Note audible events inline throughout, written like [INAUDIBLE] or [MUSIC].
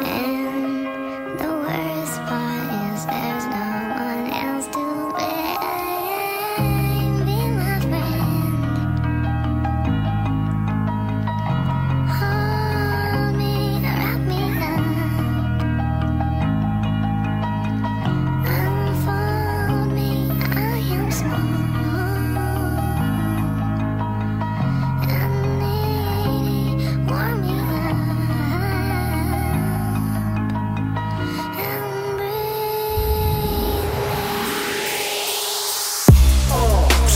And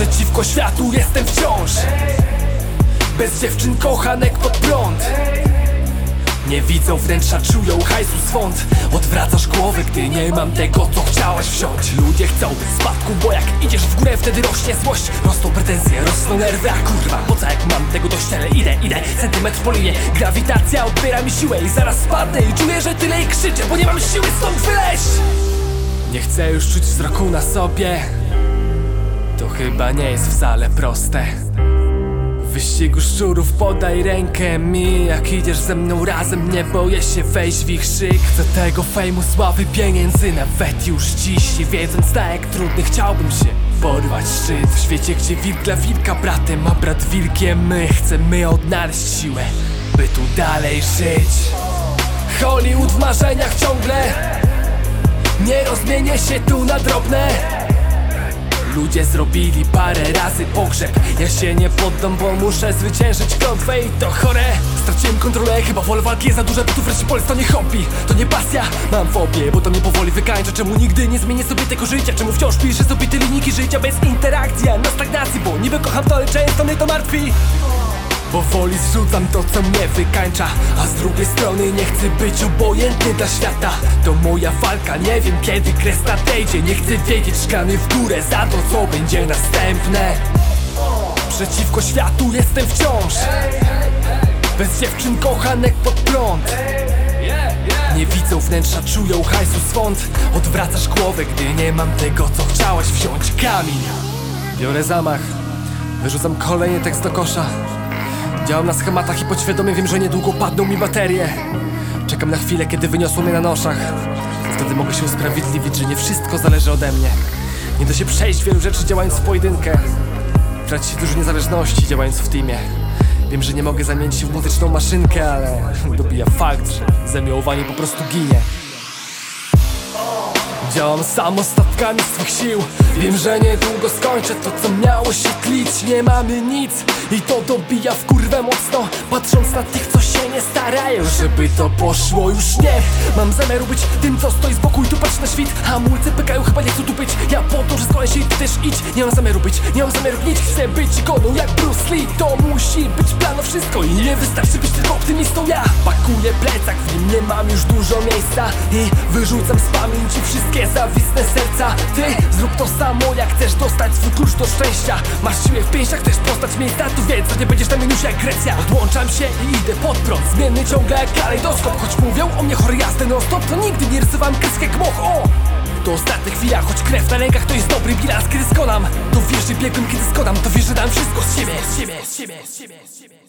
Przeciwko światu jestem wciąż. Bez dziewczyn kochanek pod prąd. Nie widzą wnętrza, czują hajsu swąd. Odwracasz głowę, gdy nie mam tego, co chciałaś wziąć. Ludzie chcą spadku, bo jak idziesz w górę, wtedy rośnie złość. Rosną pretensje, rosną nerwy, a kurwa Po co jak mam tego dość, ale idę, idę Centymetr po linie, grawitacja odbiera mi siłę I zaraz spadnę. I czuję, że tyle i krzyczę Bo nie mam siły stąd wyleźć. Nie chcę już czuć wzroku na sobie chyba nie jest wcale proste. W wyścigu szczurów podaj rękę mi Jak idziesz ze mną razem nie boję się wejść w ich szyk. Chcę tego fejmu, sławy, pieniędzy nawet już dziś. Nie wiedząc na jak trudny chciałbym się porwać szczyt. W świecie gdzie wilk dla wilka bratem, a brat wilkiem my. Chcemy odnaleźć siłę, by tu dalej żyć. Hollywood w marzeniach ciągle. Nie rozmienię się tu na drobne Ludzie zrobili parę razy pogrzeb. Ja się nie poddam, bo muszę zwyciężyć klątwę i to chore. Straciłem kontrolę, chyba wolę walki jest za duże, bo tu wreszcie to nie hobby. To nie pasja, mam fobię, bo to mnie powoli wykańcza. Czemu nigdy nie zmienię sobie tego życia, czemu wciąż piszę sobie te linijki życia bez interakcji A na stagnacji, bo niby kocham to, ale często mnie to martwi Powoli zrzucam to co mnie wykańcza. A z drugiej strony nie chcę być obojętny dla świata. To moja walka, nie wiem kiedy kres nadejdzie Nie chcę wiedzieć szklany w górę za to co będzie następne. Przeciwko światu jestem wciąż. Bez dziewczyn kochanek pod prąd. Nie widzą wnętrza, czują hajsu swąd. Odwracasz głowę, gdy nie mam tego, co chciałaś wziąć. Kamień. Biorę zamach. Wyrzucam kolejny tekst do kosza Działam na schematach i podświadomie wiem, że niedługo padną mi baterie. Czekam na chwilę, kiedy wyniosło mnie na noszach. Wtedy mogę się usprawiedliwić, że nie wszystko zależy ode mnie. Nie da się przejść wielu rzeczy działając w pojedynkę. Traci się dużo niezależności działając w teamie. Wiem, że nie mogę zamienić się w muzyczną maszynkę, ale [LAUGHS] dobija fakt, że zamiłowanie po prostu ginie Działam sam ostatkami swych sił. Wiem, że niedługo skończę to, co miało się tlić. Nie mamy nic i to dobija w kurwę mocno. Patrząc na tych, co się nie starają Żeby to poszło już nie. Mam zamiar być tym, co stoi z boku i tu patrz na świt. Hamulce pykają, chyba nie chcą tu być. Ja po to, że skłonię się i ty też idź. Nie mam zamiaru być, nie mam zamiaru nic Chcę być ikoną jak Bruce Lee. To musi być plano wszystko I nie wystarczy być tylko optymistą. Ja pakuję plecak, w nim nie mam już dużo miejsca I wyrzucam z pamięci wszystkie zawisne serca Ty zrób to samo, jak chcesz dostać swój klucz do szczęścia Masz siłę w pięściach, chcesz postać miejsca Tu że nie będziesz na minusie jak Grecja Odłączam się i idę pod prąd Zmienny ciągle jak kalejdoskop Choć mówią o mnie chory jazdy stop To nigdy nie rysowałem kreskę jak moch, o! To ostatnia chwila, choć krew na rękach to jest dobry bilans Kiedy skonam, to wiesz, że biegłem kiedy skonam To wiesz, że dam wszystko z siebie, z siebie, z siebie, z siebie, z siebie.